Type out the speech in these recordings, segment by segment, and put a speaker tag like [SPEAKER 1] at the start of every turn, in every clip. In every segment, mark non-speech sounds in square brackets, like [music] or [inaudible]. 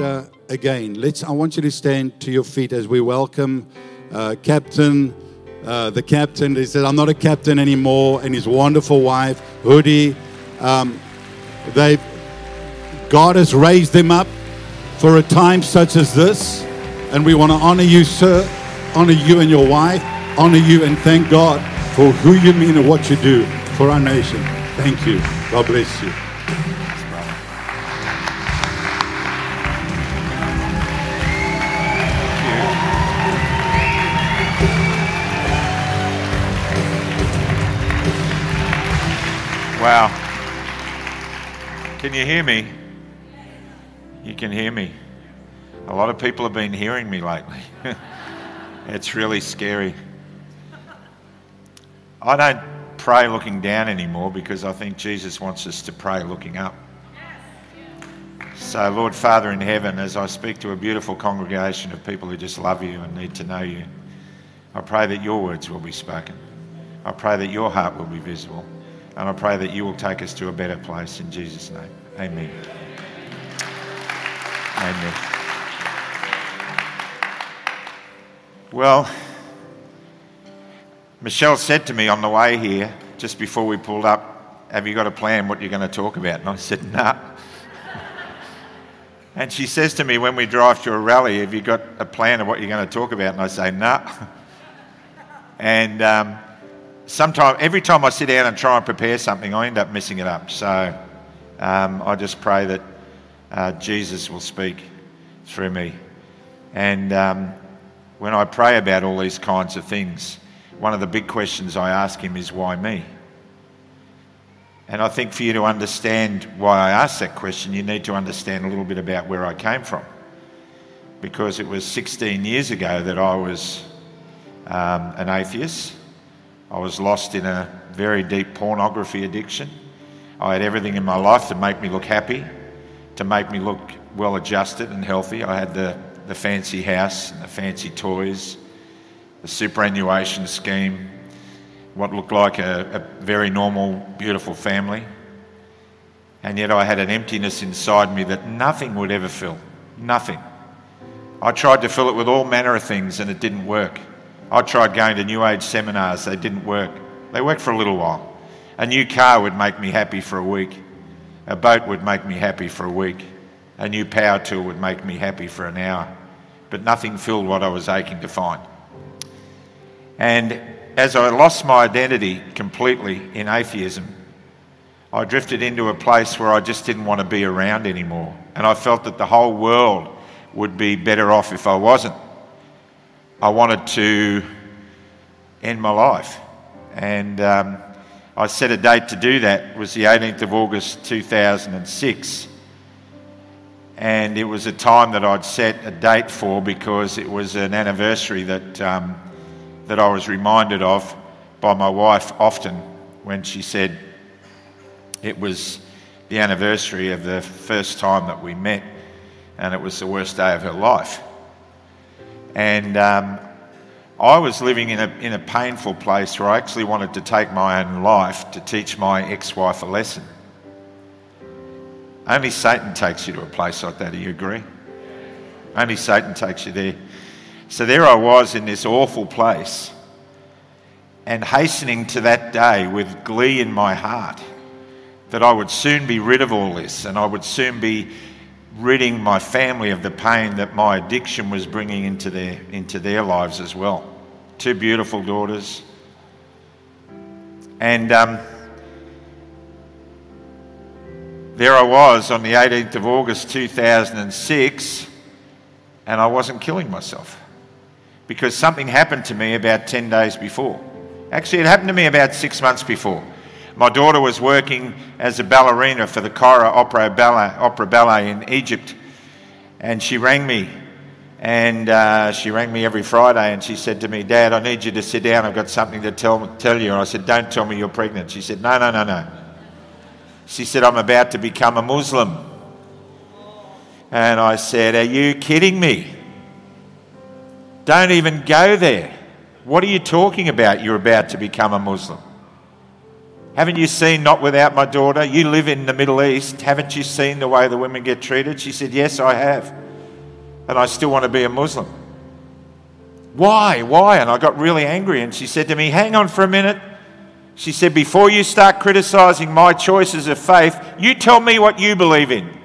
[SPEAKER 1] Uh, again, let's. I want you to stand to your feet as we welcome uh, Captain. Uh, the captain. He said, "I'm not a captain anymore," and his wonderful wife, Hoodie. Um, they, God has raised them up for a time such as this, and we want to honor you, sir. Honor you and your wife. Honor you and thank God for who you mean and what you do for our nation. Thank you. God bless you.
[SPEAKER 2] Wow. Can you hear me? You can hear me. A lot of people have been hearing me lately. [laughs] it's really scary. I don't pray looking down anymore because I think Jesus wants us to pray looking up. So, Lord Father in heaven, as I speak to a beautiful congregation of people who just love you and need to know you, I pray that your words will be spoken. I pray that your heart will be visible. And I pray that you will take us to a better place in Jesus' name. Amen. Amen. Well, Michelle said to me on the way here, just before we pulled up, Have you got a plan what you're going to talk about? And I said, Nah. [laughs] and she says to me when we drive to a rally, Have you got a plan of what you're going to talk about? And I say, Nah. [laughs] and um, sometimes, every time I sit down and try and prepare something, I end up messing it up. So um, I just pray that uh, Jesus will speak through me. And um, when I pray about all these kinds of things, one of the big questions I ask him is, why me? And I think for you to understand why I ask that question, you need to understand a little bit about where I came from. Because it was 16 years ago that I was um, an atheist. I was lost in a very deep pornography addiction. I had everything in my life to make me look happy, to make me look well adjusted and healthy. I had the, the fancy house and the fancy toys, the superannuation scheme, what looked like a, a very normal, beautiful family. And yet I had an emptiness inside me that nothing would ever fill. Nothing. I tried to fill it with all manner of things and it didn't work. I tried going to New Age seminars, they didn't work. They worked for a little while. A new car would make me happy for a week. A boat would make me happy for a week. A new power tool would make me happy for an hour. But nothing filled what I was aching to find. And as I lost my identity completely in atheism, I drifted into a place where I just didn't want to be around anymore. And I felt that the whole world would be better off if I wasn't. I wanted to end my life. And um, I set a date to do that. It was the 18th of August 2006. And it was a time that I'd set a date for because it was an anniversary that, um, that I was reminded of by my wife often when she said it was the anniversary of the first time that we met and it was the worst day of her life. And um, I was living in a, in a painful place where I actually wanted to take my own life to teach my ex wife a lesson. Only Satan takes you to a place like that, do you agree? Only Satan takes you there. So there I was in this awful place and hastening to that day with glee in my heart that I would soon be rid of all this and I would soon be ridding my family of the pain that my addiction was bringing into their, into their lives as well. Two beautiful daughters. And um, there I was on the 18th of August 2006, and I wasn't killing myself because something happened to me about 10 days before. Actually, it happened to me about six months before. My daughter was working as a ballerina for the Cairo Opera Ballet, Opera Ballet in Egypt, and she rang me. And uh, she rang me every Friday and she said to me, Dad, I need you to sit down. I've got something to tell, tell you. And I said, Don't tell me you're pregnant. She said, No, no, no, no. She said, I'm about to become a Muslim. And I said, Are you kidding me? Don't even go there. What are you talking about? You're about to become a Muslim. Haven't you seen Not Without My Daughter? You live in the Middle East. Haven't you seen the way the women get treated? She said, Yes, I have. and I still want to be a Muslim. Why? Why? And I got really angry. And she said to me, Hang on for a minute. She said, Before you start criticizing my choices of faith, you tell me what you believe in.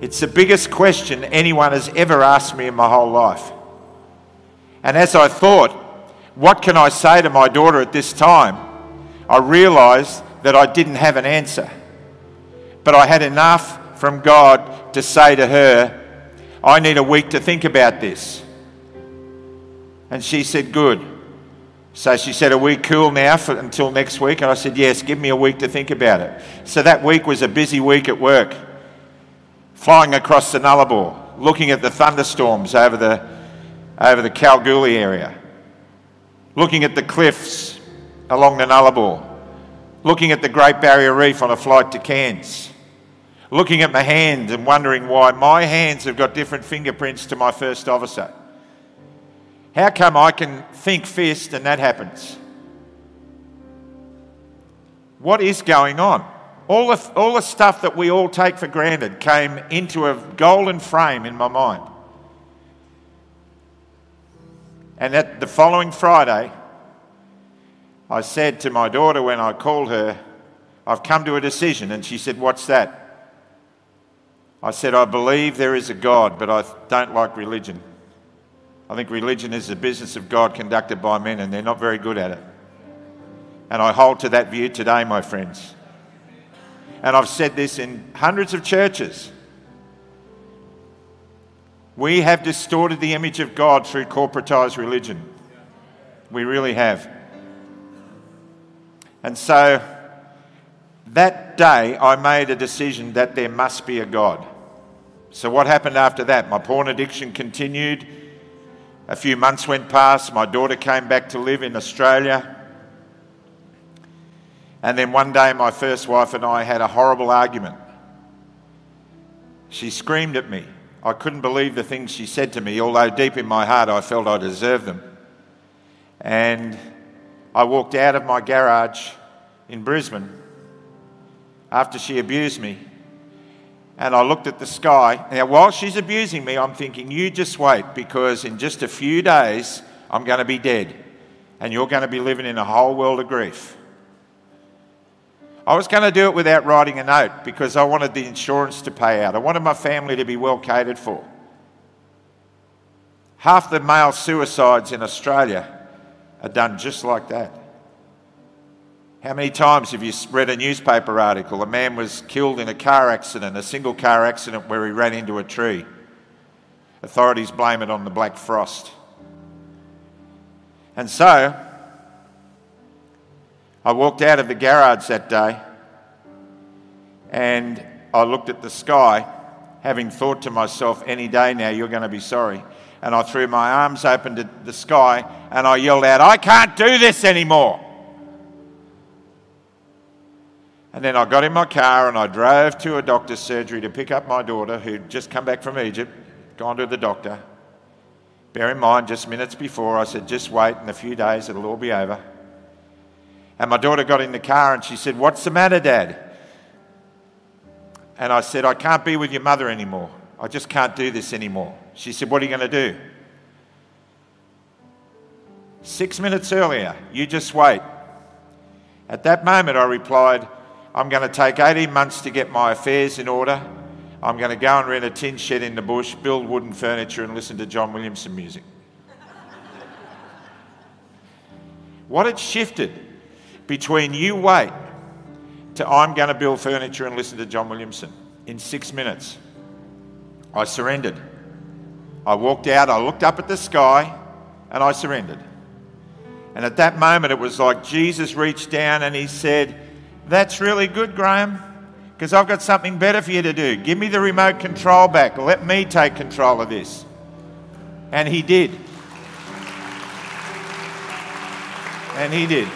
[SPEAKER 2] It's the biggest question anyone has ever asked me in my whole life. And as I thought, what can I say to my daughter at this time? I realised that I didn't have an answer. But I had enough from God to say to her, I need a week to think about this. And she said, Good. So she said, Are we cool now for, until next week? And I said, Yes, give me a week to think about it. So that week was a busy week at work. Flying across the Nullarbor, looking at the thunderstorms over the, over the Kalgoorlie area, looking at the cliffs along the Nullarbor, looking at the Great Barrier Reef on a flight to Cairns looking at my hands and wondering why my hands have got different fingerprints to my first officer. How come I can think fist and that happens? What is going on? All the, all the stuff that we all take for granted came into a golden frame in my mind. And that the following Friday, I said to my daughter when I called her, I've come to a decision. And she said, What's that? I said, I believe there is a God, but I don't like religion. I think religion is the business of God conducted by men, and they're not very good at it. And I hold to that view today, my friends. And I've said this in hundreds of churches. We have distorted the image of God through corporatized religion. We really have. And so that day, I made a decision that there must be a God. So, what happened after that? My porn addiction continued. A few months went past. My daughter came back to live in Australia. And then one day, my first wife and I had a horrible argument. She screamed at me. I couldn't believe the things she said to me, although deep in my heart I felt I deserved them. And I walked out of my garage in Brisbane after she abused me. And I looked at the sky. Now, while she's abusing me, I'm thinking, you just wait, because in just a few days, I'm going to be dead. And you're going to be living in a whole world of grief. I was going to do it without writing a note because I wanted the insurance to pay out. I wanted my family to be well catered for. Half the male suicides in Australia are done just like that. How many times have you read a newspaper article? A man was killed in a car accident, a single car accident where he ran into a tree. Authorities blame it on the black frost. And so, I walked out of the garage that day and I looked at the sky, having thought to myself, any day now you're going to be sorry. And I threw my arms open to the sky and I yelled out, I can't do this anymore. And then I got in my car and I drove to a doctor's surgery to pick up my daughter who'd just come back from Egypt, gone to the doctor. Bear in mind, just minutes before, I said, just wait, in a few days it'll all be over. And my daughter got in the car and she said, What's the matter, Dad? And I said, I can't be with your mother anymore. I just can't do this anymore. She said, What are you going to do? Six minutes earlier, you just wait. At that moment, I replied, I'm going to take 18 months to get my affairs in order. I'm going to go and rent a tin shed in the bush, build wooden furniture, and listen to John Williamson music. what had shifted between you wait to I'm going to build furniture and listen to John Williamson in six minutes? I surrendered. I walked out, I looked up at the sky, and I surrendered. And at that moment, it was like Jesus reached down and he said, that's really good, Graham, because I've got something better for you to do. Give me the remote control back. Let me take control of this. And he did. And he did.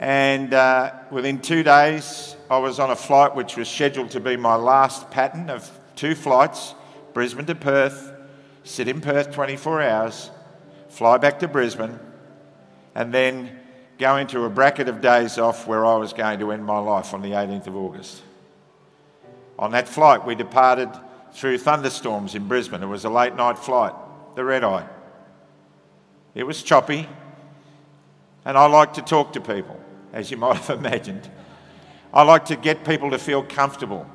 [SPEAKER 2] And uh, within two days, I was on a flight which was scheduled to be my last pattern of two flights Brisbane to Perth, sit in Perth 24 hours, fly back to Brisbane, and then go into a bracket of days off where I was going to end my life on the 18th of August. On that flight, we departed through thunderstorms in Brisbane. It was a late night flight, the red eye. It was choppy, and I like to talk to people, as you [laughs] might have imagined. I like to get people to feel comfortable.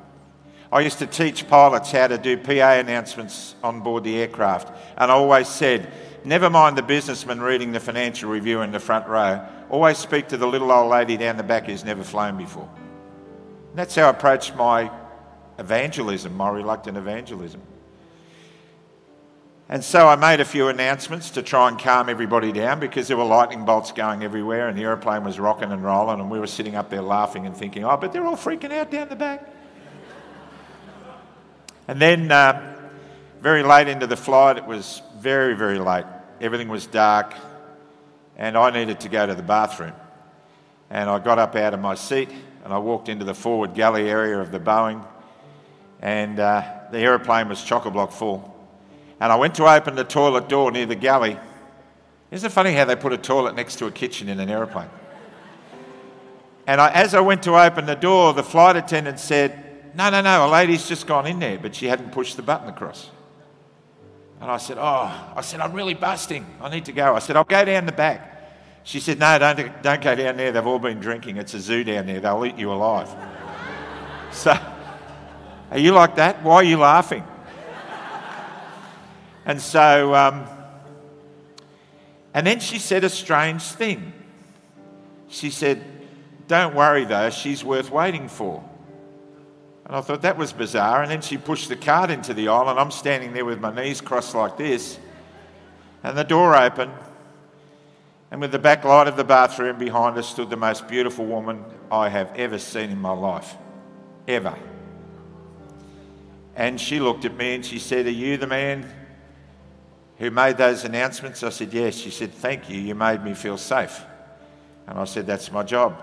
[SPEAKER 2] I used to teach pilots how to do PA announcements on board the aircraft, and I always said, never mind the businessman reading the financial review in the front row, always speak to the little old lady down the back who's never flown before. And that's how I approached my evangelism, my reluctant evangelism. And so I made a few announcements to try and calm everybody down because there were lightning bolts going everywhere and the aeroplane was rocking and rolling and we were sitting up there laughing and thinking, oh, but they're all freaking out down the back. and then, uh, very late into the flight, it was very, very late. Everything was dark and I needed to go to the bathroom. And I got up out of my seat and I walked into the forward galley area of the Boeing and uh, the aeroplane was chock a block full. And I went to open the toilet door near the galley. Isn't it funny how they put a toilet next to a kitchen in an aeroplane? And I, as I went to open the door, the flight attendant said, No, no, no, a lady's just gone in there, but she hadn't pushed the button across. And I said, Oh, I said, I'm really busting. I need to go. I said, I'll go down the back. She said, No, don't, don't go down there. They've all been drinking. It's a zoo down there. They'll eat you alive. [laughs] so, are you like that? Why are you laughing? And so, um, and then she said a strange thing. She said, Don't worry though, she's worth waiting for. And I thought that was bizarre. And then she pushed the cart into the aisle, and I'm standing there with my knees crossed like this. And the door opened, and with the back light of the bathroom behind us stood the most beautiful woman I have ever seen in my life. Ever. And she looked at me and she said, Are you the man who made those announcements? I said, Yes. She said, Thank you. You made me feel safe. And I said, That's my job.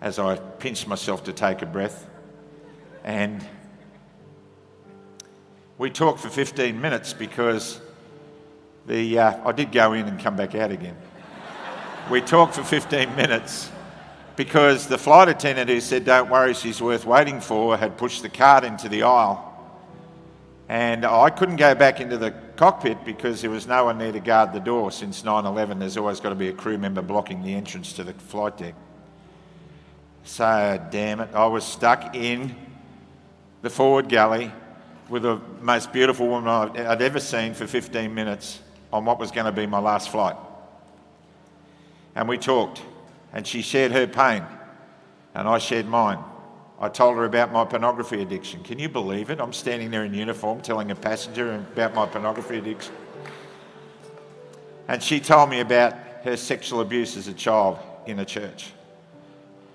[SPEAKER 2] As I pinched myself to take a breath. And we talked for 15 minutes because the, uh, I did go in and come back out again. we talked for 15 minutes because the flight attendant who said, Don't worry, she's worth waiting for, had pushed the cart into the aisle. And I couldn't go back into the cockpit because there was no one there to guard the door. Since 9 11, there's always got to be a crew member blocking the entrance to the flight deck. So, damn it, I was stuck in the forward galley with the most beautiful woman I'd ever seen for 15 minutes on what was going to be my last flight. And we talked, and she shared her pain, and I shared mine. I told her about my pornography addiction. Can you believe it? I'm standing there in uniform telling a passenger about my pornography addiction. And she told me about her sexual abuse as a child in a church.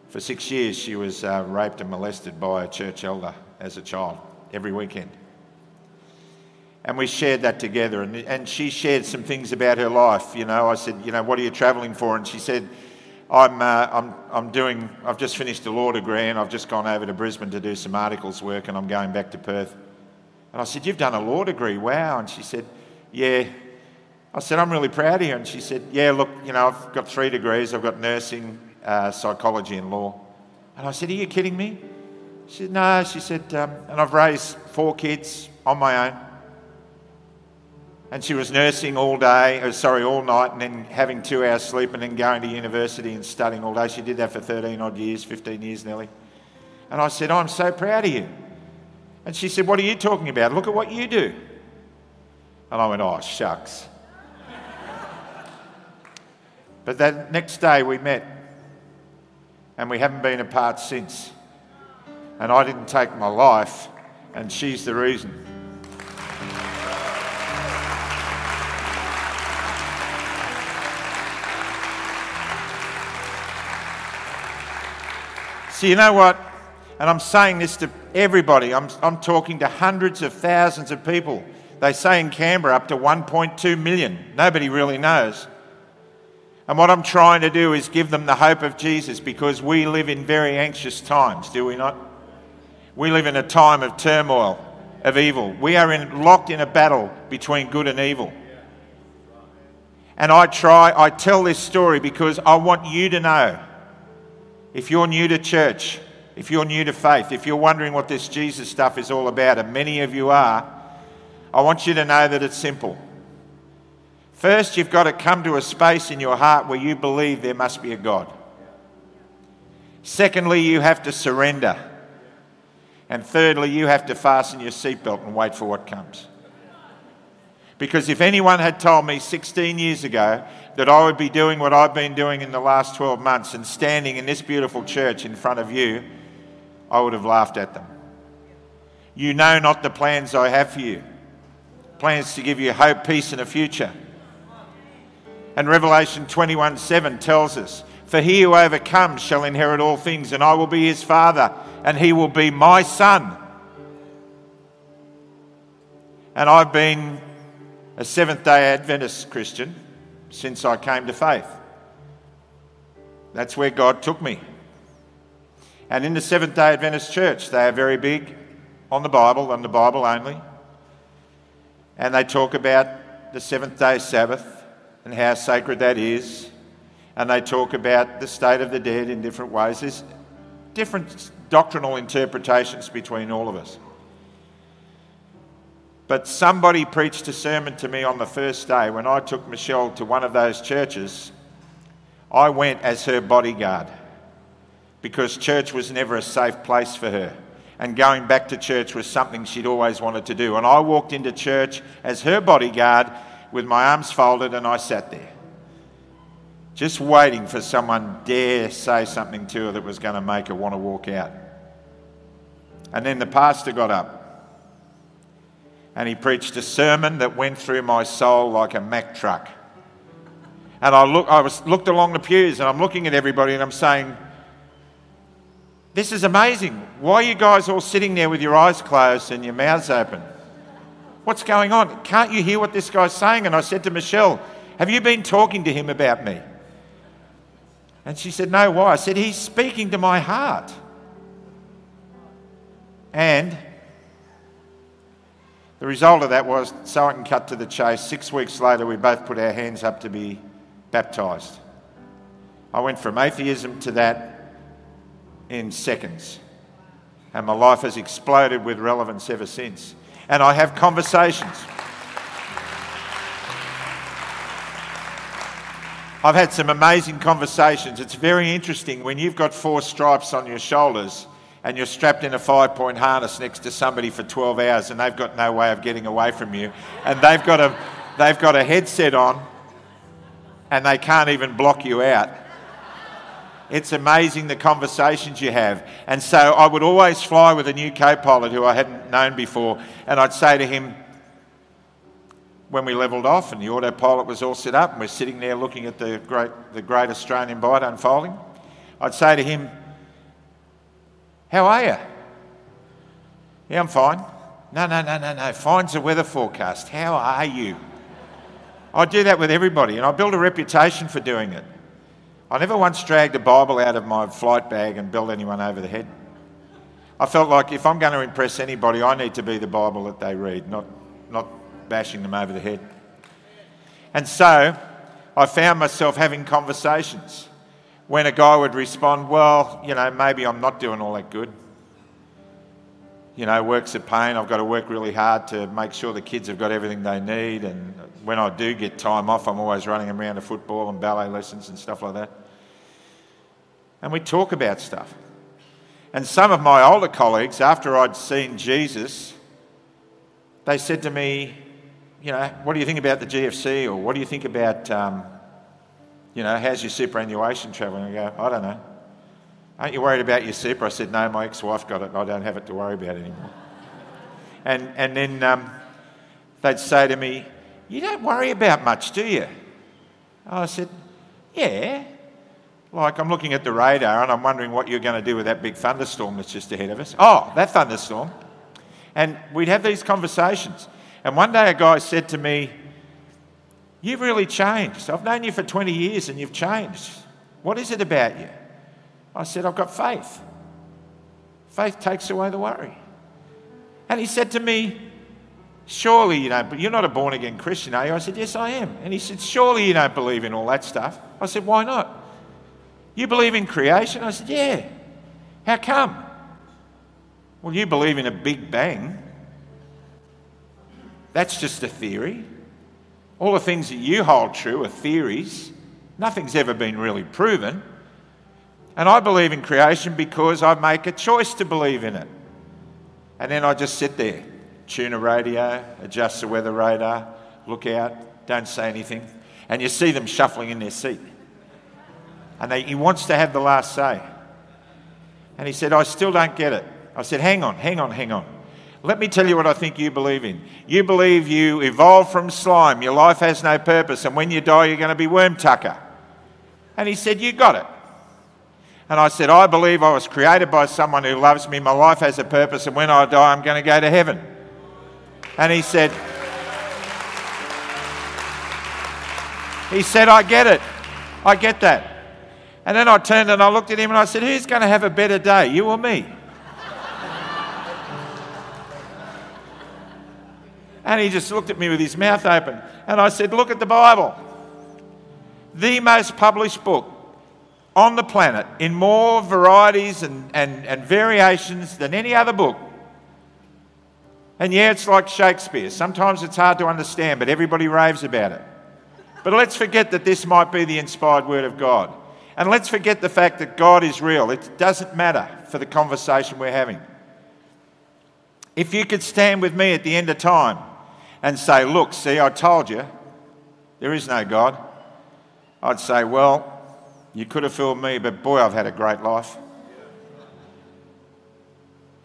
[SPEAKER 2] For six years, she was uh, raped and molested by a church elder as a child every weekend. And we shared that together. And, and she shared some things about her life. You know, I said, You know, what are you travelling for? And she said, I'm, uh, I'm, I'm doing, I've just finished a law degree and I've just gone over to Brisbane to do some articles work and I'm going back to Perth. And I said, You've done a law degree, wow. And she said, Yeah. I said, I'm really proud of you. And she said, Yeah, look, you know, I've got three degrees. I've got nursing, uh, psychology, and law. And I said, Are you kidding me? She said, No. She said, um, And I've raised four kids on my own and she was nursing all day, oh, sorry, all night, and then having two hours sleep, and then going to university and studying all day. She did that for 13 odd years, 15 years nearly. And I said, I'm so proud of you. And she said, What are you talking about? Look at what you do. And I went, Oh, shucks. but that next day we met, and we haven't been apart since. And I didn't take my life, and she's the reason. So, you know what? And I'm saying this to everybody. I'm, I'm talking to hundreds of thousands of people. They say in Canberra up to 1.2 million. Nobody really knows. And what I'm trying to do is give them the hope of Jesus because we live in very anxious times, do we not? We live in a time of turmoil, of evil. We are in, locked in a battle between good and evil. And I try, I tell this story because I want you to know if you're new to church, if you're new to faith, if you're wondering what this Jesus stuff is all about, and many of you are, I want you to know that it's simple. First, you've got to come to a space in your heart where you believe there must be a God. Secondly, you have to surrender. And thirdly, you have to fasten your seatbelt and wait for what comes. Because if anyone had told me 16 years ago that I would be doing what I've been doing in the last 12 months and standing in this beautiful church in front of you, I would have laughed at them. You know not the plans I have for you plans to give you hope, peace, and a future. And Revelation 21 7 tells us, For he who overcomes shall inherit all things, and I will be his father, and he will be my son. And I've been a Seventh day Adventist Christian since I came to faith. That's where God took me. And in the Seventh day Adventist Church, they are very big on the Bible and the Bible only. And they talk about the seventh day Sabbath and how sacred that is. And they talk about the state of the dead in different ways. There's different doctrinal interpretations between all of us. But somebody preached a sermon to me on the first day when I took Michelle to one of those churches. I went as her bodyguard because church was never a safe place for her. And going back to church was something she'd always wanted to do. And I walked into church as her bodyguard with my arms folded and I sat there. Just waiting for someone dare say something to her that was going to make her want to walk out. And then the pastor got up and he preached a sermon that went through my soul like a Mack truck. And I, look, I was, looked along the pews and I'm looking at everybody and I'm saying, This is amazing. Why are you guys all sitting there with your eyes closed and your mouths open? What's going on? Can't you hear what this guy's saying? And I said to Michelle, Have you been talking to him about me? And she said, No, why? I said, He's speaking to my heart. And the result of that was, so I can cut to the chase, six weeks later, we both put our hands up to be baptised. I went from atheism to that in seconds. And my life has exploded with relevance ever since. And I have conversations. I've had some amazing conversations. It's very interesting when you've got four stripes on your shoulders and you're strapped in a five point harness next to somebody for 12 hours and they've got no way of getting away from you and they've got a, they've got a headset on and they can't even block you out. It's amazing the conversations you have. And so I would always fly with a new co pilot who I hadn't known before, and I'd say to him, when we levelled off and the autopilot was all set up and we're sitting there looking at the great, the great Australian bight unfolding, I'd say to him, how are you? Yeah, I'm fine. No, no, no, no, no. Fine's the weather forecast. How are you? I do that with everybody, and I build a reputation for doing it. I never once dragged a Bible out of my flight bag and built anyone over the head. I felt like if I'm going to impress anybody, I need to be the Bible that they read, not, not bashing them over the head. And so I found myself having conversations when a guy would respond, Well, you know, maybe I'm not doing all that good. You know, work's a pain. I've got to work really hard to make sure the kids have got everything they need. And when I do get time off, I'm always running around to football and ballet lessons and stuff like that. And we talk about stuff. And some of my older colleagues, after I'd seen Jesus, they said to me, You know, what do you think about the GFC? Or what do you think about um, you know, how's your superannuation travelling? I go, I don't know. Aren't you worried about your super? I said, no, my ex-wife got it. I don't have it to worry about anymore. [laughs] And, and then um, they'd say to me, you don't worry about much, do you? I said, yeah. Like I'm looking at the radar and I'm wondering what you're going to do with that big thunderstorm that's just ahead of us. Oh, that thunderstorm. And we'd have these conversations. And one day a guy said to me, You've really changed. I've known you for 20 years and you've changed. What is it about you? I said, I've got faith. Faith takes away the worry. And he said to me, Surely you don't, but you're not a born again Christian, are you? I said, Yes, I am. And he said, Surely you don't believe in all that stuff. I said, Why not? You believe in creation? I said, Yeah. How come? Well, you believe in a Big Bang. That's just a theory. All the things that you hold true are theories. Nothing's ever been really proven. And I believe in creation because I make a choice to believe in it. And then I just sit there, tune a radio, adjust the weather radar, look out, don't say anything. And you see them shuffling in their seat. And they, he wants to have the last say. And he said, I still don't get it. I said, hang on, hang on, hang on. Let me tell you what I think you believe in. You believe you evolved from slime, your life has no purpose, and when you die, you're going to be worm tucker. And he said, You got it. And I said, I believe I was created by someone who loves me, my life has a purpose, and when I die, I'm going to go to heaven. And he said, He said, I get it. I get that. And then I turned and I looked at him and I said, Who's going to have a better day, you or me? And he just looked at me with his mouth open. And I said, Look at the Bible. The most published book on the planet in more varieties and, and, and variations than any other book. And yeah, it's like Shakespeare. Sometimes it's hard to understand, but everybody raves about it. But let's forget that this might be the inspired word of God. And let's forget the fact that God is real. It doesn't matter for the conversation we're having. If you could stand with me at the end of time and say, Look, see, I told you, there is no God, I'd say, Well, you could have fooled me, but boy, I've had a great life.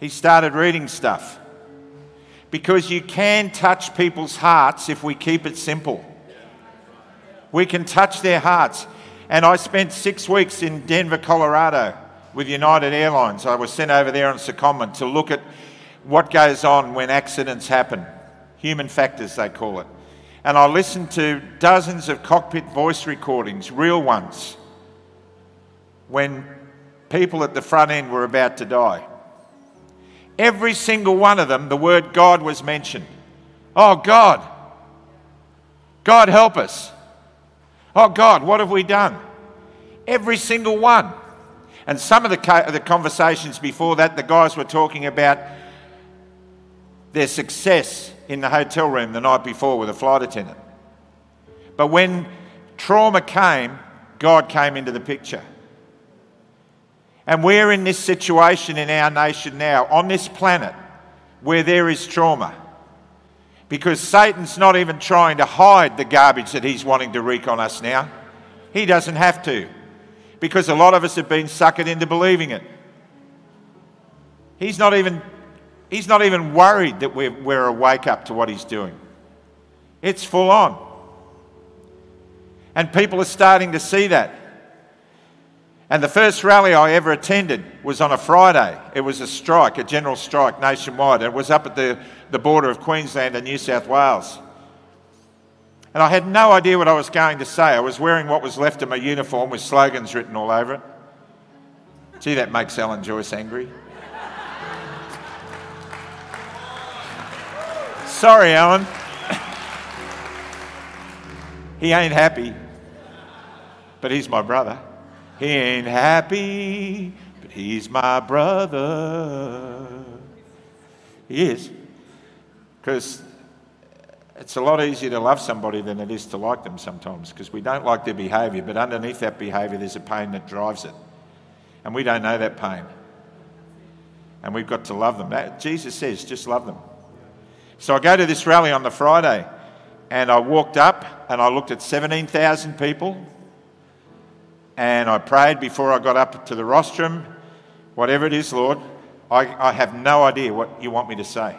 [SPEAKER 2] He started reading stuff because you can touch people's hearts if we keep it simple. We can touch their hearts. And I spent six weeks in Denver, Colorado with United Airlines. I was sent over there on secondment to look at what goes on when accidents happen human factors, they call it. And I listened to dozens of cockpit voice recordings, real ones, when people at the front end were about to die. Every single one of them, the word God was mentioned. Oh, God. God, help us. Oh, God, what have we done? Every single one. And some of the, co- the conversations before that, the guys were talking about their success in the hotel room the night before with a flight attendant. But when trauma came, God came into the picture. And we're in this situation in our nation now, on this planet, where there is trauma. Because Satan's not even trying to hide the garbage that he's wanting to wreak on us now. He doesn't have to. Because a lot of us have been suckered into believing it. He's not even He's not even worried that we're, we're awake up to what he's doing. It's full on. And people are starting to see that. And the first rally I ever attended was on a Friday. It was a strike, a general strike nationwide. It was up at the, the border of Queensland and New South Wales. And I had no idea what I was going to say. I was wearing what was left of my uniform with slogans written all over it. Gee, that makes Alan Joyce angry. Sorry, Alan. he ain't happy, but he's my brother. He ain't happy, but he's my brother. He is. Because it's a lot easier to love somebody than it is to like them sometimes because we don't like their behaviour, but underneath that behaviour, there's a pain that drives it. And we don't know that pain. And we've got to love them. That, Jesus says, just love them. So I go to this rally on the Friday and I walked up and I looked at 17,000 people and I prayed before I got up to the rostrum, whatever it is, Lord, I, I have no idea what you want me to say.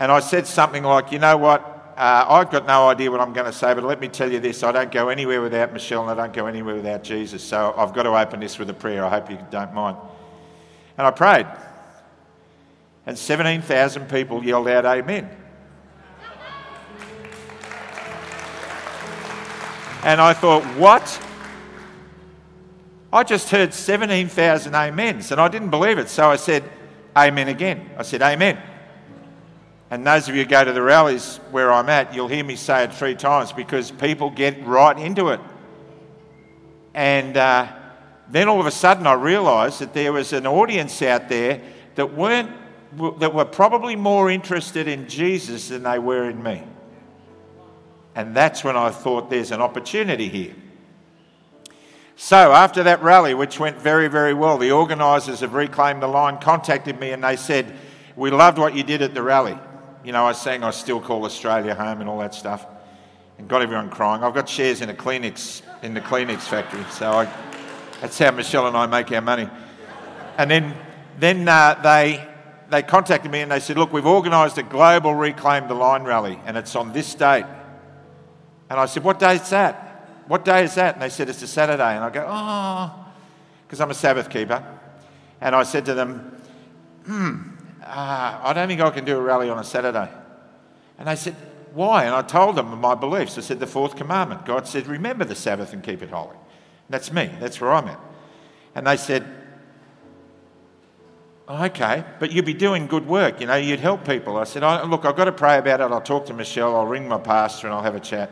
[SPEAKER 2] And I said something like, you know what, uh, I've got no idea what I'm going to say, but let me tell you this I don't go anywhere without Michelle and I don't go anywhere without Jesus. So I've got to open this with a prayer. I hope you don't mind. And I prayed and 17,000 people yelled out, Amen. And I thought, what? I just heard 17,000 amens and I didn't believe it. So I said, Amen again. I said, Amen. And those of you who go to the rallies where I'm at, you'll hear me say it three times because people get right into it. And uh, then all of a sudden I realised that there was an audience out there that weren't that were probably more interested in Jesus than they were in me. And that's when I thought there's an opportunity here. So, after that rally, which went very, very well, the organisers of Reclaim the Line contacted me and they said, We loved what you did at the rally. You know, I saying I still call Australia home and all that stuff, and got everyone crying. I've got shares in a Kleenex, in the Kleenex factory, so I, that's how Michelle and I make our money. And then, then uh, they, they contacted me and they said, Look, we've organised a global Reclaim the Line rally, and it's on this date. And I said, What day is that? What day is that? And they said, It's a Saturday. And I go, Oh, because I'm a Sabbath keeper. And I said to them, Hmm, uh, I don't think I can do a rally on a Saturday. And they said, Why? And I told them my beliefs. I said, The fourth commandment. God said, Remember the Sabbath and keep it holy. And that's me. That's where I'm at. And they said, Okay, but you'd be doing good work, you know, you'd help people. I said, oh, Look, I've got to pray about it. I'll talk to Michelle, I'll ring my pastor, and I'll have a chat.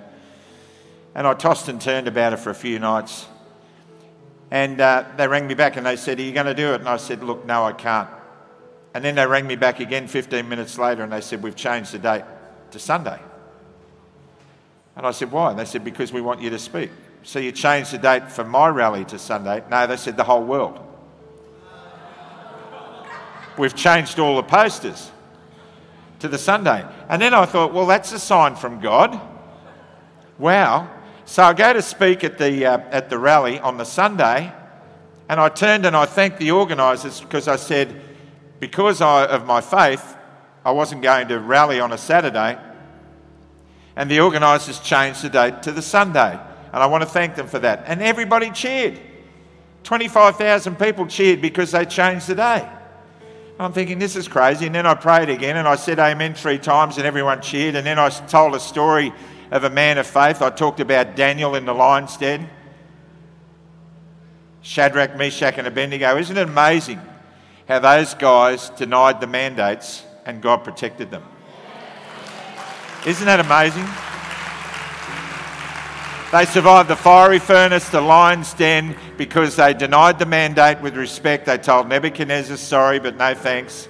[SPEAKER 2] And I tossed and turned about it for a few nights. And uh, they rang me back and they said, Are you going to do it? And I said, Look, no, I can't. And then they rang me back again 15 minutes later and they said, We've changed the date to Sunday. And I said, Why? And they said, Because we want you to speak. So you changed the date for my rally to Sunday? No, they said, The whole world. We've changed all the posters to the Sunday. And then I thought, Well, that's a sign from God. Wow. So I go to speak at the, uh, at the rally on the Sunday, and I turned and I thanked the organisers because I said, because I, of my faith, I wasn't going to rally on a Saturday, and the organisers changed the date to the Sunday. And I want to thank them for that. And everybody cheered. 25,000 people cheered because they changed the day. I'm thinking, this is crazy. And then I prayed again and I said amen three times and everyone cheered. And then I told a story of a man of faith. I talked about Daniel in the lion's den, Shadrach, Meshach, and Abednego. Isn't it amazing how those guys denied the mandates and God protected them? Isn't that amazing? They survived the fiery furnace, the lion's den, because they denied the mandate with respect. They told Nebuchadnezzar, sorry, but no thanks.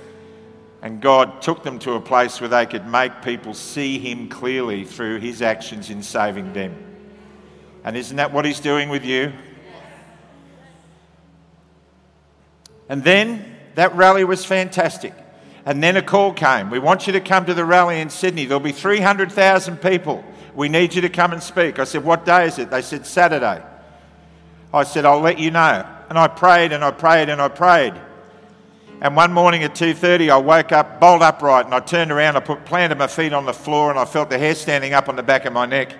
[SPEAKER 2] And God took them to a place where they could make people see Him clearly through His actions in saving them. And isn't that what He's doing with you? And then that rally was fantastic. And then a call came. We want you to come to the rally in Sydney. There'll be 300,000 people. We need you to come and speak. I said, What day is it? They said, Saturday. I said, I'll let you know. And I prayed and I prayed and I prayed. And one morning at 2.30, I woke up bolt upright and I turned around, I put, planted my feet on the floor and I felt the hair standing up on the back of my neck.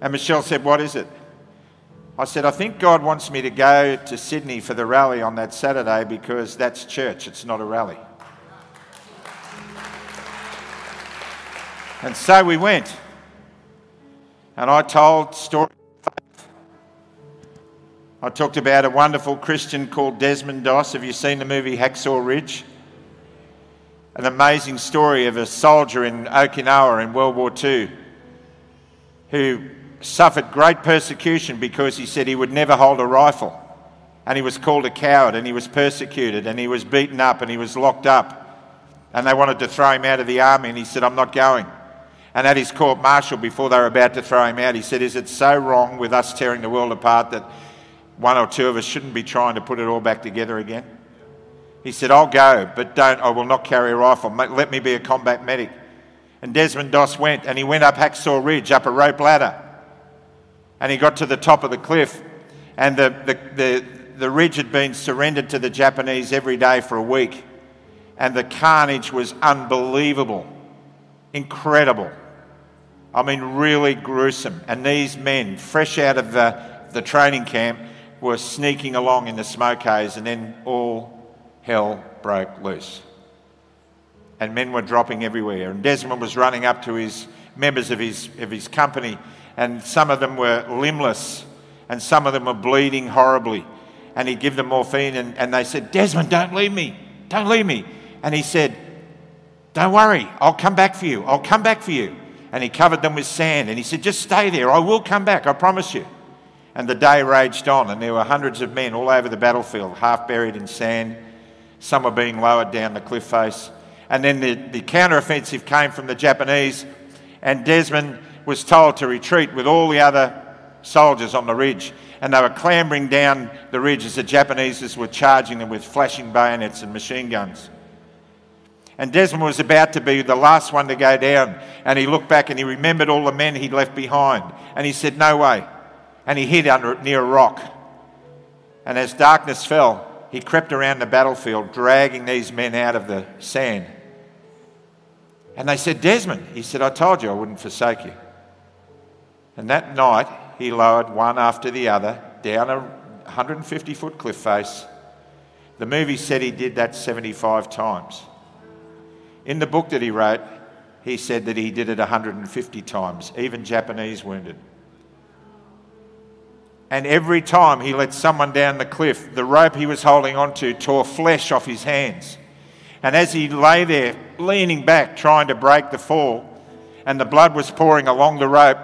[SPEAKER 2] And Michelle said, What is it? I said, I think God wants me to go to Sydney for the rally on that Saturday because that's church, it's not a rally. And so we went. And I told story I talked about a wonderful Christian called Desmond Doss. Have you seen the movie Hacksaw Ridge? An amazing story of a soldier in Okinawa in World War II who suffered great persecution because he said he would never hold a rifle. And he was called a coward and he was persecuted and he was beaten up and he was locked up. And they wanted to throw him out of the army and he said, I'm not going. And at his court martial, before they were about to throw him out, he said, Is it so wrong with us tearing the world apart that one or two of us shouldn't be trying to put it all back together again. He said, I'll go, but don't, I will not carry a rifle. Let me be a combat medic. And Desmond Doss went, and he went up Hacksaw Ridge, up a rope ladder. And he got to the top of the cliff, and the, the, the, the ridge had been surrendered to the Japanese every day for a week. And the carnage was unbelievable, incredible. I mean, really gruesome. And these men, fresh out of the, the training camp, were sneaking along in the smoke haze, and then all hell broke loose. And men were dropping everywhere. And Desmond was running up to his members of his, of his company, and some of them were limbless, and some of them were bleeding horribly. And he'd give them morphine, and, and they said, Desmond, don't leave me. Don't leave me. And he said, Don't worry, I'll come back for you. I'll come back for you. And he covered them with sand, and he said, Just stay there. I will come back, I promise you. And the day raged on, and there were hundreds of men all over the battlefield, half buried in sand. Some were being lowered down the cliff face. And then the, the counteroffensive came from the Japanese, and Desmond was told to retreat with all the other soldiers on the ridge. And they were clambering down the ridge as the Japanese were charging them with flashing bayonets and machine guns. And Desmond was about to be the last one to go down. And he looked back and he remembered all the men he'd left behind. And he said, No way. And he hid under near a rock. And as darkness fell, he crept around the battlefield, dragging these men out of the sand. And they said, Desmond, he said, I told you I wouldn't forsake you. And that night, he lowered one after the other down a 150 foot cliff face. The movie said he did that 75 times. In the book that he wrote, he said that he did it 150 times, even Japanese wounded. And every time he let someone down the cliff, the rope he was holding onto tore flesh off his hands. And as he lay there, leaning back, trying to break the fall, and the blood was pouring along the rope,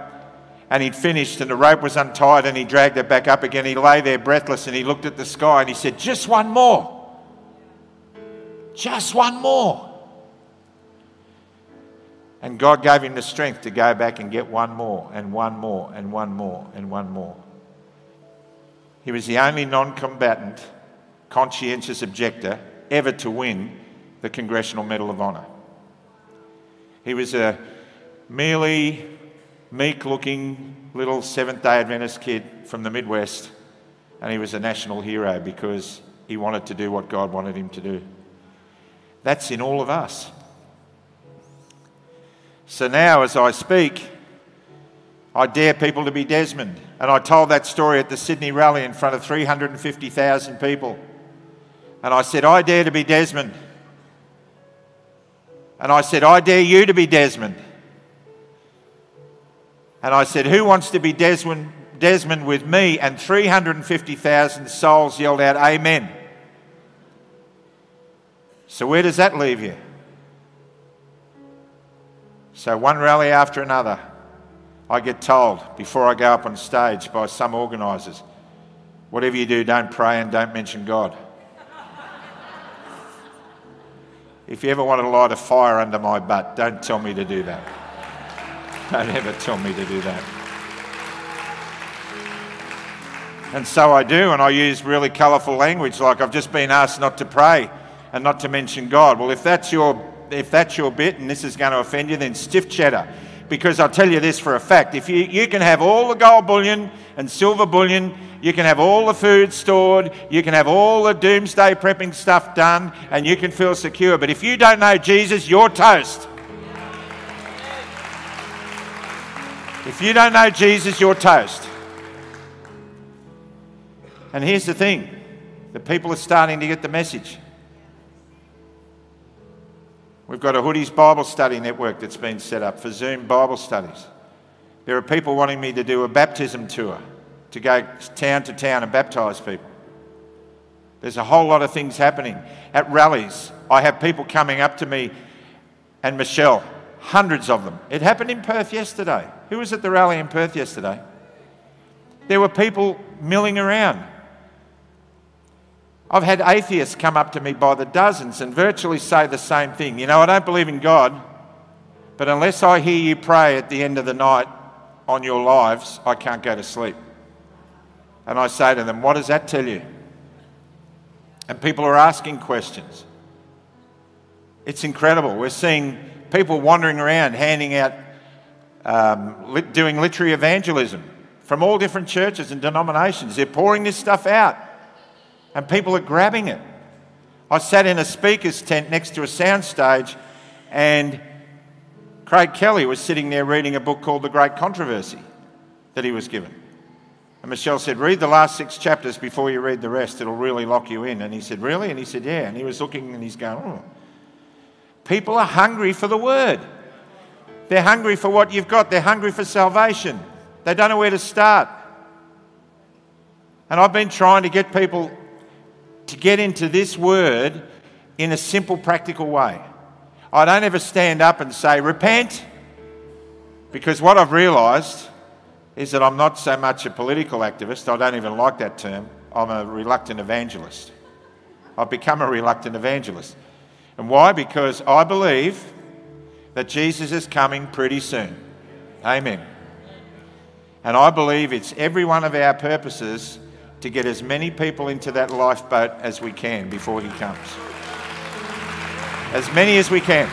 [SPEAKER 2] and he'd finished, and the rope was untied, and he dragged it back up again. He lay there breathless, and he looked at the sky, and he said, Just one more. Just one more. And God gave him the strength to go back and get one more, and one more, and one more, and one more. He was the only non combatant, conscientious objector ever to win the Congressional Medal of Honour. He was a merely meek looking little Seventh day Adventist kid from the Midwest, and he was a national hero because he wanted to do what God wanted him to do. That's in all of us. So now, as I speak, I dare people to be Desmond. And I told that story at the Sydney rally in front of 350,000 people. And I said, I dare to be Desmond. And I said, I dare you to be Desmond. And I said, Who wants to be Desmond, Desmond with me? And 350,000 souls yelled out, Amen. So, where does that leave you? So, one rally after another, I get told before I go up on stage by some organisers whatever you do, don't pray and don't mention God. [laughs] if you ever want to light a fire under my butt, don't tell me to do that. Don't ever tell me to do that. And so I do, and I use really colourful language like I've just been asked not to pray and not to mention God. Well, if that's your, if that's your bit and this is going to offend you, then stiff cheddar. Because I'll tell you this for a fact if you, you can have all the gold bullion and silver bullion, you can have all the food stored, you can have all the doomsday prepping stuff done, and you can feel secure. But if you don't know Jesus, you're toast. If you don't know Jesus, you're toast. And here's the thing the people are starting to get the message. We've got a Hoodies Bible study network that's been set up for Zoom Bible studies. There are people wanting me to do a baptism tour, to go town to town and baptise people. There's a whole lot of things happening. At rallies, I have people coming up to me and Michelle, hundreds of them. It happened in Perth yesterday. Who was at the rally in Perth yesterday? There were people milling around. I've had atheists come up to me by the dozens and virtually say the same thing. You know, I don't believe in God, but unless I hear you pray at the end of the night on your lives, I can't go to sleep. And I say to them, What does that tell you? And people are asking questions. It's incredible. We're seeing people wandering around handing out, um, doing literary evangelism from all different churches and denominations. They're pouring this stuff out and people are grabbing it. I sat in a speaker's tent next to a soundstage, and Craig Kelly was sitting there reading a book called The Great Controversy that he was given. And Michelle said, Read the last six chapters before you read the rest, it'll really lock you in. And he said, Really? And he said, Yeah. And he was looking and he's going, Oh. People are hungry for the word. They're hungry for what you've got, they're hungry for salvation. They don't know where to start. And I've been trying to get people to get into this word in a simple, practical way. I don't ever stand up and say, repent, because what I've realised is that I'm not so much a political activist, I don't even like that term. I'm a reluctant evangelist. I've become a reluctant evangelist. And why? Because I believe that Jesus is coming pretty soon. Amen. And I believe it's every one of our purposes to get as many people into that lifeboat as we can before he comes. As many as we can.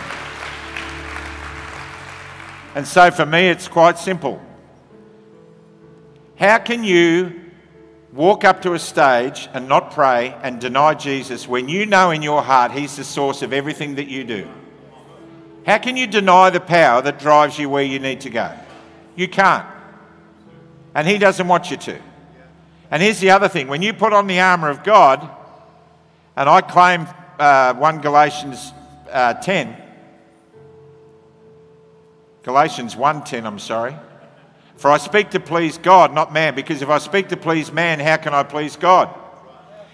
[SPEAKER 2] And so for me, it's quite simple. How can you walk up to a stage and not pray and deny Jesus when you know in your heart He's the source of everything that you do? How can you deny the power that drives you where you need to go? You can't. And He doesn't want you to. And here's the other thing when you put on the armour of God, and I claim uh, 1 Galatians uh, 10, Galatians 1:10, I'm sorry. For I speak to please God, not man, because if I speak to please man, how can I please God?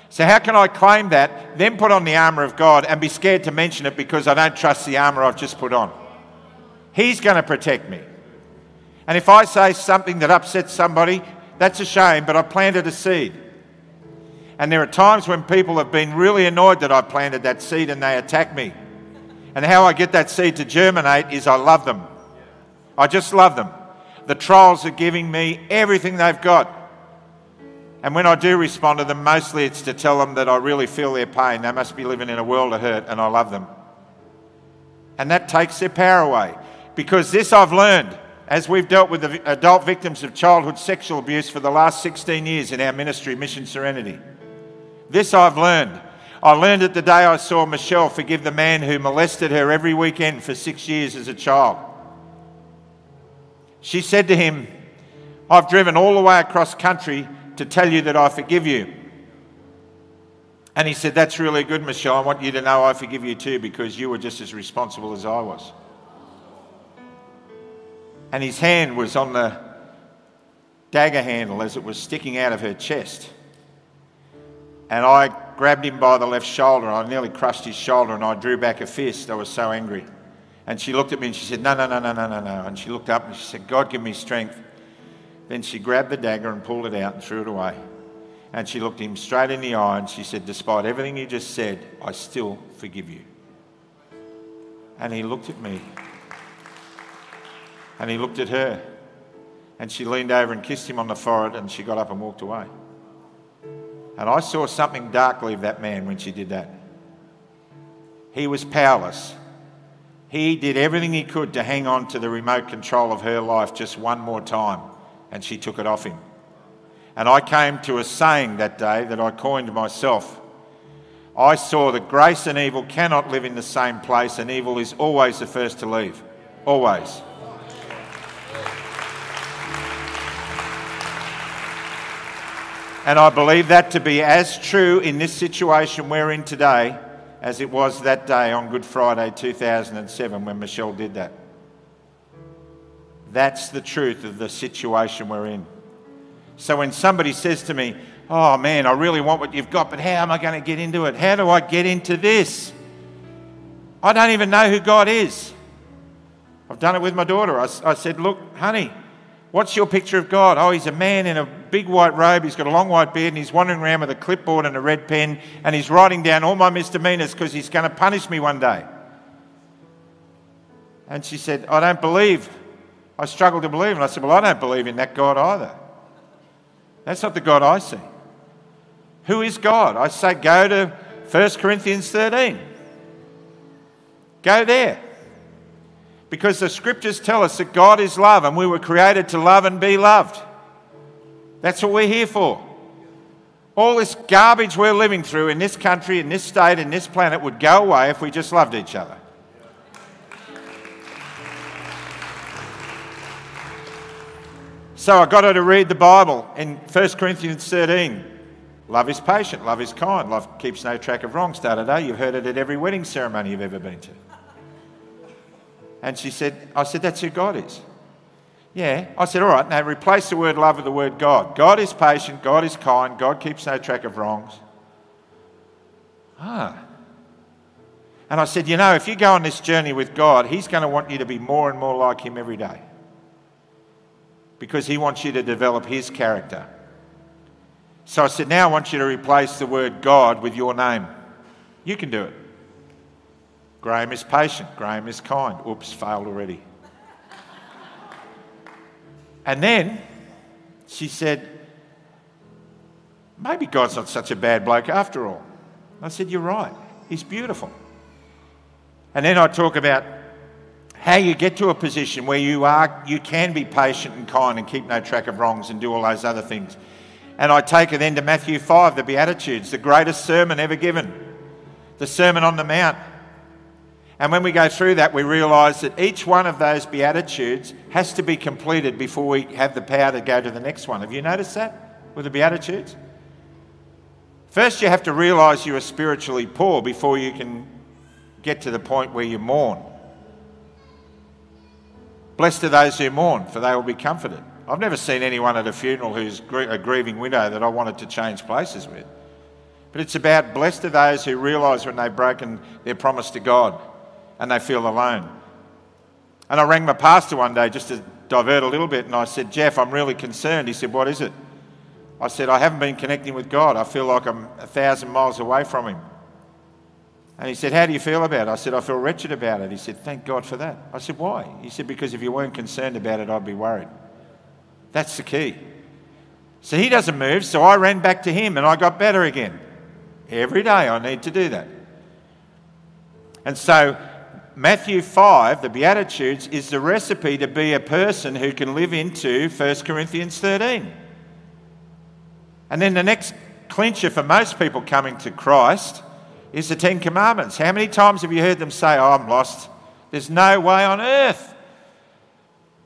[SPEAKER 2] So, how can I claim that, then put on the armour of God and be scared to mention it because I don't trust the armour I've just put on? He's going to protect me. And if I say something that upsets somebody, that's a shame, but I planted a seed. And there are times when people have been really annoyed that I planted that seed and they attack me. And how I get that seed to germinate is I love them. I just love them. The trolls are giving me everything they've got. And when I do respond to them, mostly it's to tell them that I really feel their pain. They must be living in a world of hurt and I love them. And that takes their power away. Because this I've learned as we've dealt with the adult victims of childhood sexual abuse for the last 16 years in our ministry, Mission Serenity. This I've learned. I learned it the day I saw Michelle forgive the man who molested her every weekend for six years as a child. She said to him, I've driven all the way across country to tell you that I forgive you. And he said, That's really good, Michelle. I want you to know I forgive you too because you were just as responsible as I was. And his hand was on the dagger handle as it was sticking out of her chest. And I grabbed him by the left shoulder. I nearly crushed his shoulder and I drew back a fist. I was so angry. And she looked at me and she said, No, no, no, no, no, no, no. And she looked up and she said, God, give me strength. Then she grabbed the dagger and pulled it out and threw it away. And she looked him straight in the eye and she said, Despite everything you just said, I still forgive you. And he looked at me. And he looked at her. And she leaned over and kissed him on the forehead and she got up and walked away. And I saw something dark leave that man when she did that. He was powerless. He did everything he could to hang on to the remote control of her life just one more time, and she took it off him. And I came to a saying that day that I coined myself. I saw that grace and evil cannot live in the same place, and evil is always the first to leave. Always. And I believe that to be as true in this situation we're in today as it was that day on Good Friday 2007 when Michelle did that. That's the truth of the situation we're in. So when somebody says to me, Oh man, I really want what you've got, but how am I going to get into it? How do I get into this? I don't even know who God is. I've done it with my daughter. I, I said, Look, honey, What's your picture of God? Oh, he's a man in a big white robe, he's got a long white beard, and he's wandering around with a clipboard and a red pen, and he's writing down all my misdemeanors because he's going to punish me one day. And she said, I don't believe. I struggle to believe. And I said, Well, I don't believe in that God either. That's not the God I see. Who is God? I say, Go to 1 Corinthians 13. Go there. Because the scriptures tell us that God is love and we were created to love and be loved. That's what we're here for. All this garbage we're living through in this country, in this state, in this planet would go away if we just loved each other. So I got her to read the Bible in 1 Corinthians 13. Love is patient, love is kind, love keeps no track of wrongs. Da da da. You've heard it at every wedding ceremony you've ever been to. And she said, I said, that's who God is. Yeah. I said, all right, now replace the word love with the word God. God is patient, God is kind, God keeps no track of wrongs. Ah. And I said, you know, if you go on this journey with God, He's going to want you to be more and more like Him every day. because He wants you to develop His character. So I said, Now I want you to replace the word God with your name. You can do it. Graham is patient. Graham is kind. Oops, failed already. And then she said, Maybe God's not such a bad bloke after all. I said, You're right. He's beautiful. And then I talk about how you get to a position where you are you can be patient and kind and keep no track of wrongs and do all those other things. And I take it then to Matthew 5, the Beatitudes, the greatest sermon ever given, the Sermon on the Mount. And when we go through that, we realise that each one of those Beatitudes has to be completed before we have the power to go to the next one. Have you noticed that with the Beatitudes? First, you have to realise you are spiritually poor before you can get to the point where you mourn. Blessed are those who mourn, for they will be comforted. I've never seen anyone at a funeral who's a grieving widow that I wanted to change places with. But it's about blessed are those who realise when they've broken their promise to God and they feel alone. And I rang my pastor one day just to divert a little bit and I said, Jeff, I'm really concerned. He said, What is it? I said, I haven't been connecting with God. I feel like I'm a thousand miles away from Him. And he said, How do you feel about it? I said, I feel wretched about it. He said, Thank God for that. I said, Why? He said, Because if you weren't concerned about it, I'd be worried. That's the key. So he doesn't move, so I ran back to him and I got better again. Every day I need to do that. And so Matthew 5, the Beatitudes, is the recipe to be a person who can live into 1 Corinthians 13. And then the next clincher for most people coming to Christ is the Ten Commandments. How many times have you heard them say, Oh, I'm lost? There's no way on earth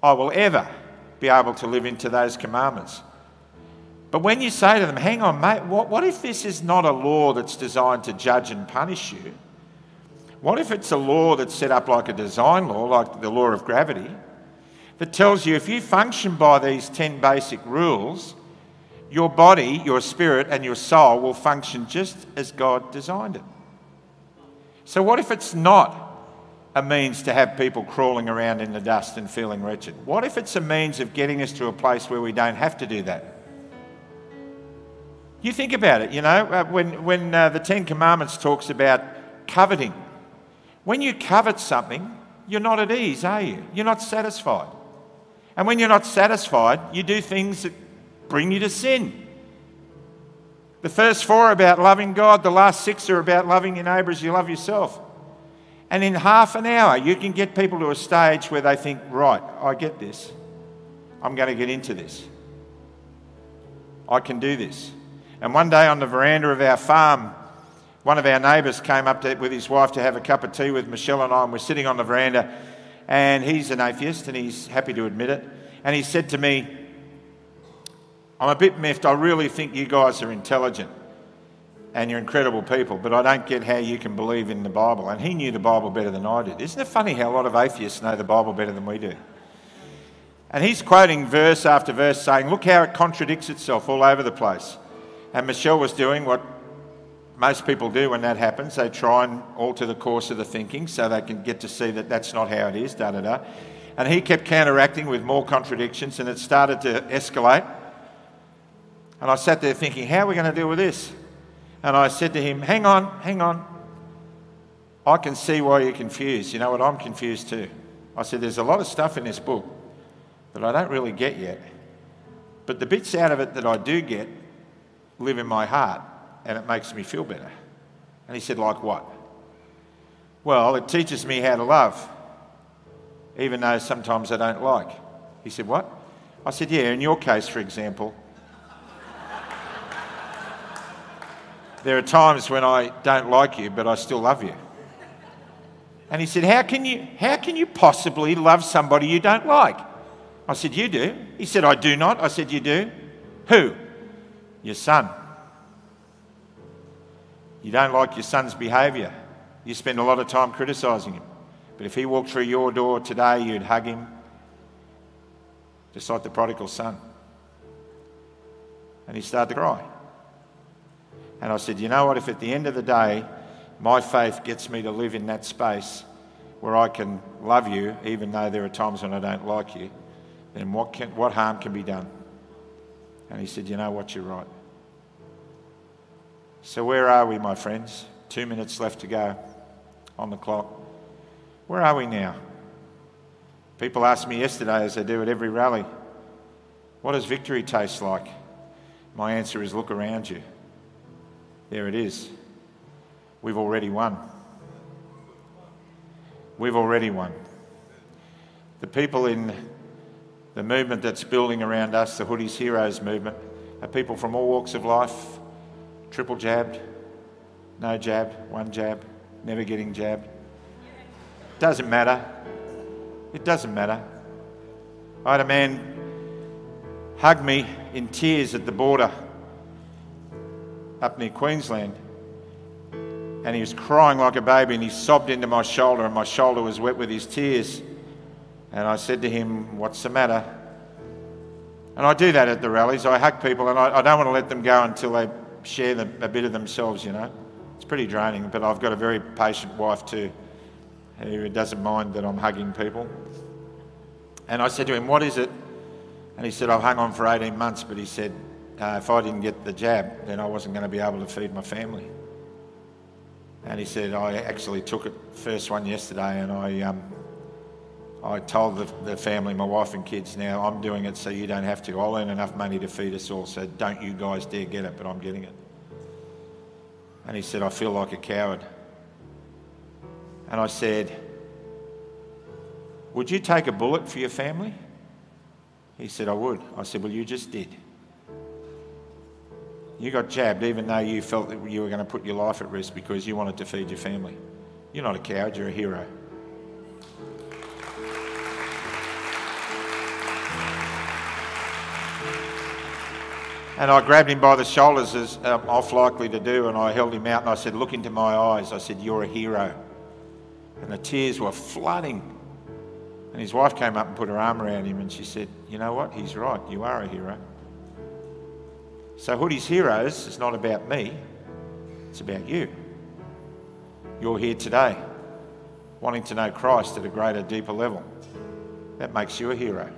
[SPEAKER 2] I will ever be able to live into those commandments. But when you say to them, Hang on, mate, what, what if this is not a law that's designed to judge and punish you? What if it's a law that's set up like a design law, like the law of gravity, that tells you if you function by these 10 basic rules, your body, your spirit, and your soul will function just as God designed it? So, what if it's not a means to have people crawling around in the dust and feeling wretched? What if it's a means of getting us to a place where we don't have to do that? You think about it, you know, uh, when, when uh, the Ten Commandments talks about coveting, when you covet something, you're not at ease, are you? You're not satisfied. And when you're not satisfied, you do things that bring you to sin. The first four are about loving God, the last six are about loving your neighbour as you love yourself. And in half an hour, you can get people to a stage where they think, right, I get this. I'm going to get into this. I can do this. And one day on the veranda of our farm, one of our neighbours came up to, with his wife to have a cup of tea with Michelle and I, and we're sitting on the veranda. And he's an atheist, and he's happy to admit it. And he said to me, I'm a bit miffed. I really think you guys are intelligent and you're incredible people, but I don't get how you can believe in the Bible. And he knew the Bible better than I did. Isn't it funny how a lot of atheists know the Bible better than we do? And he's quoting verse after verse saying, Look how it contradicts itself all over the place. And Michelle was doing what most people do when that happens. They try and alter the course of the thinking so they can get to see that that's not how it is, da da da. And he kept counteracting with more contradictions, and it started to escalate. And I sat there thinking, how are we going to deal with this? And I said to him, hang on, hang on. I can see why you're confused. You know what? I'm confused too. I said, there's a lot of stuff in this book that I don't really get yet. But the bits out of it that I do get live in my heart and it makes me feel better. And he said, Like what? Well, it teaches me how to love, even though sometimes I don't like. He said, What? I said, Yeah, in your case, for example, there are times when I don't like you, but I still love you. And he said, How can you, how can you possibly love somebody you don't like? I said, You do. He said, I do not. I said, You do. Who? Your son. You don't like your son's behaviour. You spend a lot of time criticising him. But if he walked through your door today, you'd hug him, just like the prodigal son. And he started to cry. And I said, You know what? If at the end of the day, my faith gets me to live in that space where I can love you, even though there are times when I don't like you, then what, can, what harm can be done? And he said, You know what, you're right. So, where are we, my friends? Two minutes left to go on the clock. Where are we now? People asked me yesterday, as they do at every rally, what does victory taste like? My answer is look around you. There it is. We've already won. We've already won. The people in the movement that's building around us, the Hoodies Heroes movement, are people from all walks of life, triple jabbed, no jab, one jab, never getting jabbed. Doesn't matter. It doesn't matter. I had a man hug me in tears at the border up near Queensland. And he was crying like a baby and he sobbed into my shoulder, and my shoulder was wet with his tears. And I said to him, What's the matter? And I do that at the rallies. I hug people and I, I don't want to let them go until they share a bit of themselves, you know. It's pretty draining, but I've got a very patient wife too who doesn't mind that I'm hugging people. And I said to him, What is it? And he said, I've hung on for 18 months, but he said, uh, if I didn't get the jab, then I wasn't going to be able to feed my family. And he said, I actually took it first one yesterday and I, um, I told the, the family, my wife and kids, now I'm doing it so you don't have to. I'll earn enough money to feed us all, so don't you guys dare get it, but I'm getting it. And he said, I feel like a coward. And I said, Would you take a bullet for your family? He said, I would. I said, Well, you just did. You got jabbed even though you felt that you were going to put your life at risk because you wanted to feed your family. You're not a coward, you're a hero. And I grabbed him by the shoulders, as I'm um, off likely to do, and I held him out and I said, Look into my eyes. I said, You're a hero. And the tears were flooding. And his wife came up and put her arm around him and she said, You know what? He's right. You are a hero. So, Hoodie's Heroes is not about me, it's about you. You're here today wanting to know Christ at a greater, deeper level. That makes you a hero.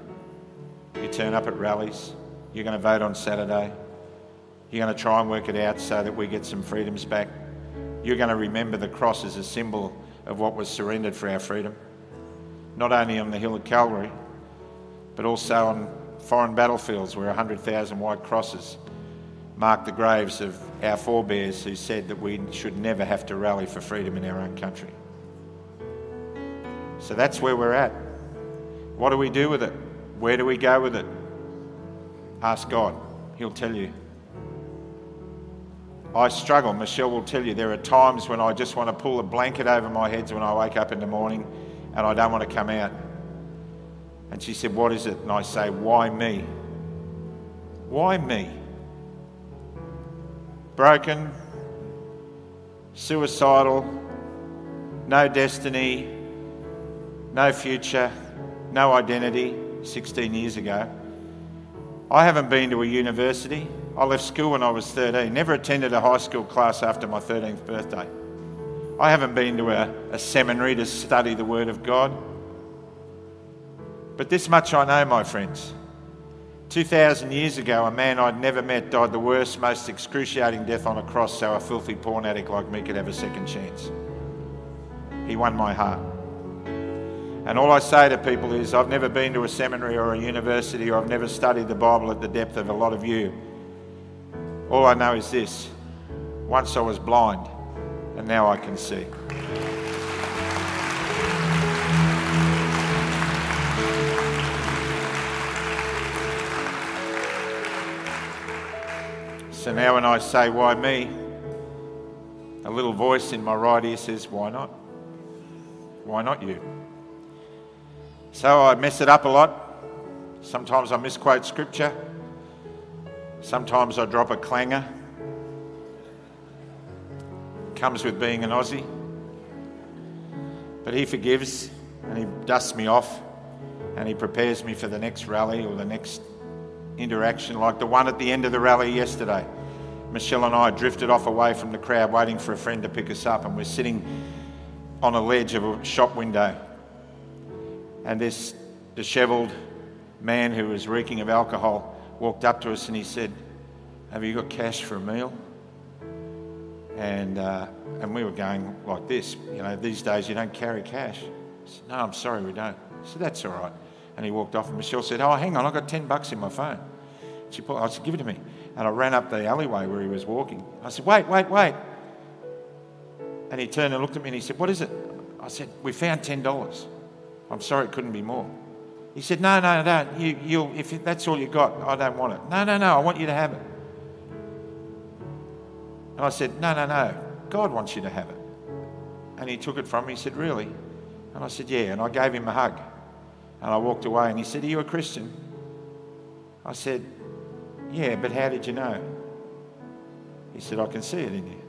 [SPEAKER 2] You turn up at rallies, you're going to vote on Saturday, you're going to try and work it out so that we get some freedoms back. You're going to remember the cross as a symbol of what was surrendered for our freedom, not only on the hill of Calvary, but also on foreign battlefields where 100,000 white crosses mark the graves of our forebears who said that we should never have to rally for freedom in our own country. So that's where we're at. What do we do with it? Where do we go with it? Ask God, He'll tell you. I struggle. Michelle will tell you there are times when I just want to pull a blanket over my head when I wake up in the morning and I don't want to come out. And she said, What is it? And I say, Why me? Why me? Broken, suicidal, no destiny, no future, no identity 16 years ago. I haven't been to a university. I left school when I was 13, never attended a high school class after my 13th birthday. I haven't been to a, a seminary to study the Word of God. But this much I know, my friends. 2,000 years ago, a man I'd never met died the worst, most excruciating death on a cross so a filthy porn addict like me could have a second chance. He won my heart. And all I say to people is I've never been to a seminary or a university or I've never studied the Bible at the depth of a lot of you. All I know is this once I was blind, and now I can see. So now when I say, why me? A little voice in my right ear says, why not? Why not you? So I mess it up a lot. Sometimes I misquote scripture. Sometimes I drop a clanger. Comes with being an Aussie. But he forgives and he dusts me off and he prepares me for the next rally or the next interaction, like the one at the end of the rally yesterday. Michelle and I drifted off away from the crowd, waiting for a friend to pick us up, and we're sitting on a ledge of a shop window. And this dishevelled, man who was reeking of alcohol walked up to us and he said, Have you got cash for a meal? And, uh, and we were going like this. You know, these days you don't carry cash. I said, No, I'm sorry, we don't. I said, That's all right. And he walked off, and Michelle said, Oh, hang on, I've got 10 bucks in my phone. She put, I said, Give it to me. And I ran up the alleyway where he was walking. I said, Wait, wait, wait. And he turned and looked at me and he said, What is it? I said, We found $10. I'm sorry it couldn't be more. He said, No, no, no. You, you'll, if that's all you got, I don't want it. No, no, no. I want you to have it. And I said, No, no, no. God wants you to have it. And he took it from me. He said, Really? And I said, Yeah. And I gave him a hug. And I walked away and he said, Are you a Christian? I said, Yeah, but how did you know? He said, I can see it in you.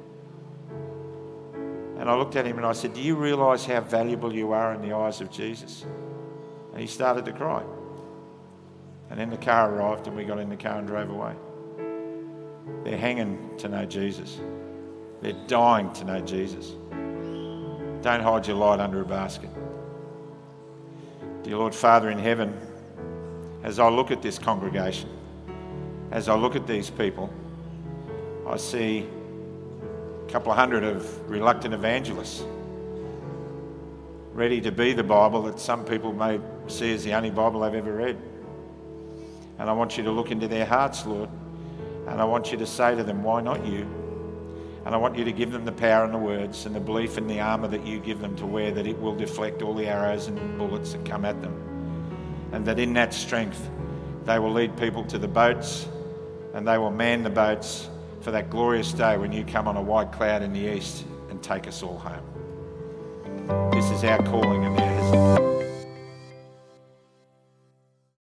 [SPEAKER 2] And I looked at him and I said, Do you realise how valuable you are in the eyes of Jesus? And he started to cry. And then the car arrived and we got in the car and drove away. They're hanging to know Jesus, they're dying to know Jesus. Don't hide your light under a basket. Dear Lord Father in heaven, as I look at this congregation, as I look at these people, I see a couple of hundred of reluctant evangelists ready to be the Bible that some people may see as the only Bible they've ever read. And I want you to look into their hearts, Lord, and I want you to say to them, Why not you? And I want you to give them the power and the words and the belief in the armour that you give them to wear, that it will deflect all the arrows and bullets that come at them. And that in that strength, they will lead people to the boats and they will man the boats for that glorious day when you come on a white cloud in the east and take us all home. This is our calling and theirs.